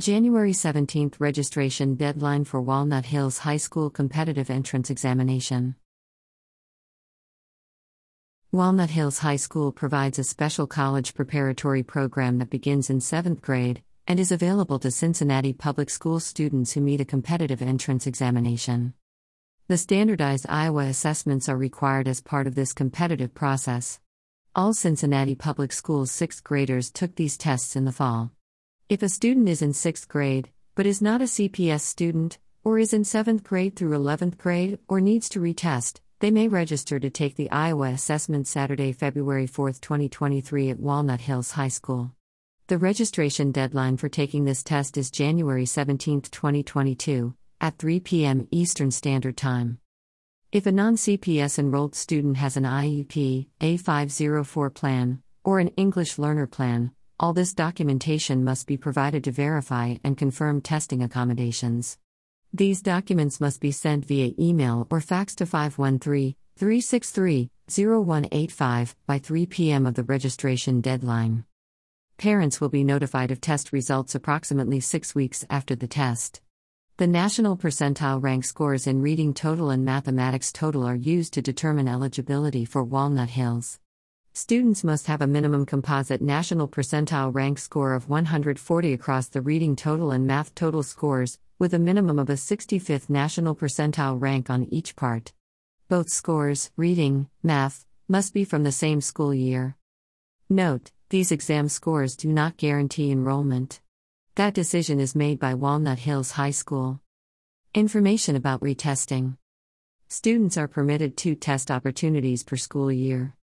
January 17th registration deadline for Walnut Hills High School competitive entrance examination. Walnut Hills High School provides a special college preparatory program that begins in 7th grade and is available to Cincinnati public school students who meet a competitive entrance examination. The standardized Iowa assessments are required as part of this competitive process. All Cincinnati public schools 6th graders took these tests in the fall. If a student is in 6th grade, but is not a CPS student, or is in 7th grade through 11th grade, or needs to retest, they may register to take the Iowa assessment Saturday, February 4, 2023 at Walnut Hills High School. The registration deadline for taking this test is January 17, 2022, at 3 p.m. Eastern Standard Time. If a non CPS enrolled student has an IEP, A504 plan, or an English learner plan, all this documentation must be provided to verify and confirm testing accommodations. These documents must be sent via email or fax to 513 363 0185 by 3 p.m. of the registration deadline. Parents will be notified of test results approximately six weeks after the test. The national percentile rank scores in reading total and mathematics total are used to determine eligibility for Walnut Hills. Students must have a minimum composite national percentile rank score of 140 across the reading total and math total scores, with a minimum of a 65th national percentile rank on each part. Both scores, reading, math, must be from the same school year. Note, these exam scores do not guarantee enrollment. That decision is made by Walnut Hills High School. Information about retesting. Students are permitted two test opportunities per school year.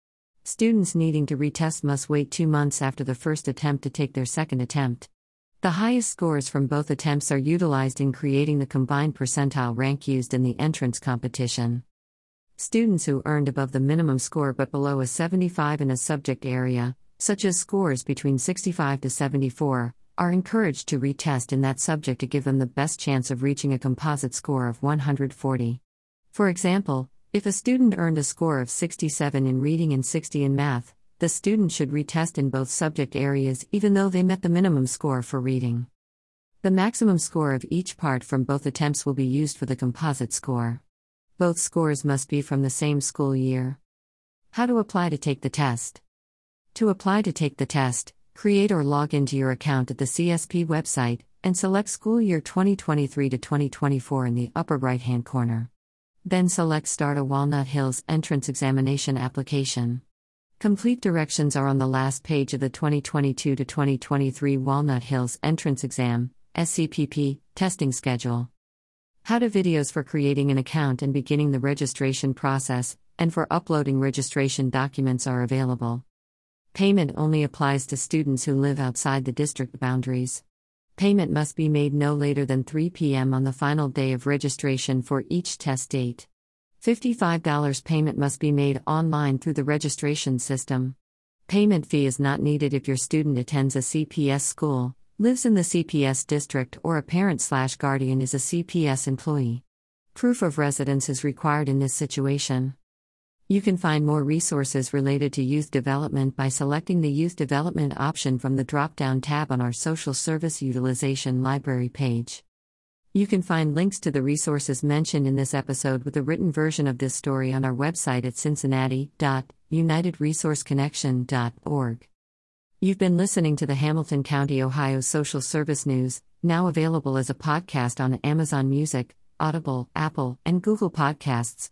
Students needing to retest must wait two months after the first attempt to take their second attempt. The highest scores from both attempts are utilized in creating the combined percentile rank used in the entrance competition. Students who earned above the minimum score but below a 75 in a subject area, such as scores between 65 to 74, are encouraged to retest in that subject to give them the best chance of reaching a composite score of 140. For example, if a student earned a score of 67 in reading and 60 in math, the student should retest in both subject areas even though they met the minimum score for reading. The maximum score of each part from both attempts will be used for the composite score. Both scores must be from the same school year. How to apply to take the test? To apply to take the test, create or log into your account at the CSP website and select school year 2023 to 2024 in the upper right hand corner. Then select Start a Walnut Hills Entrance Examination application. Complete directions are on the last page of the 2022 to 2023 Walnut Hills Entrance Exam SCPP testing schedule. How to videos for creating an account and beginning the registration process, and for uploading registration documents are available. Payment only applies to students who live outside the district boundaries. Payment must be made no later than 3 p.m. on the final day of registration for each test date. $55 payment must be made online through the registration system. Payment fee is not needed if your student attends a CPS school, lives in the CPS district, or a parent slash guardian is a CPS employee. Proof of residence is required in this situation. You can find more resources related to youth development by selecting the Youth Development option from the drop down tab on our Social Service Utilization Library page. You can find links to the resources mentioned in this episode with a written version of this story on our website at cincinnati.unitedresourceconnection.org. You've been listening to the Hamilton County, Ohio Social Service News, now available as a podcast on Amazon Music, Audible, Apple, and Google Podcasts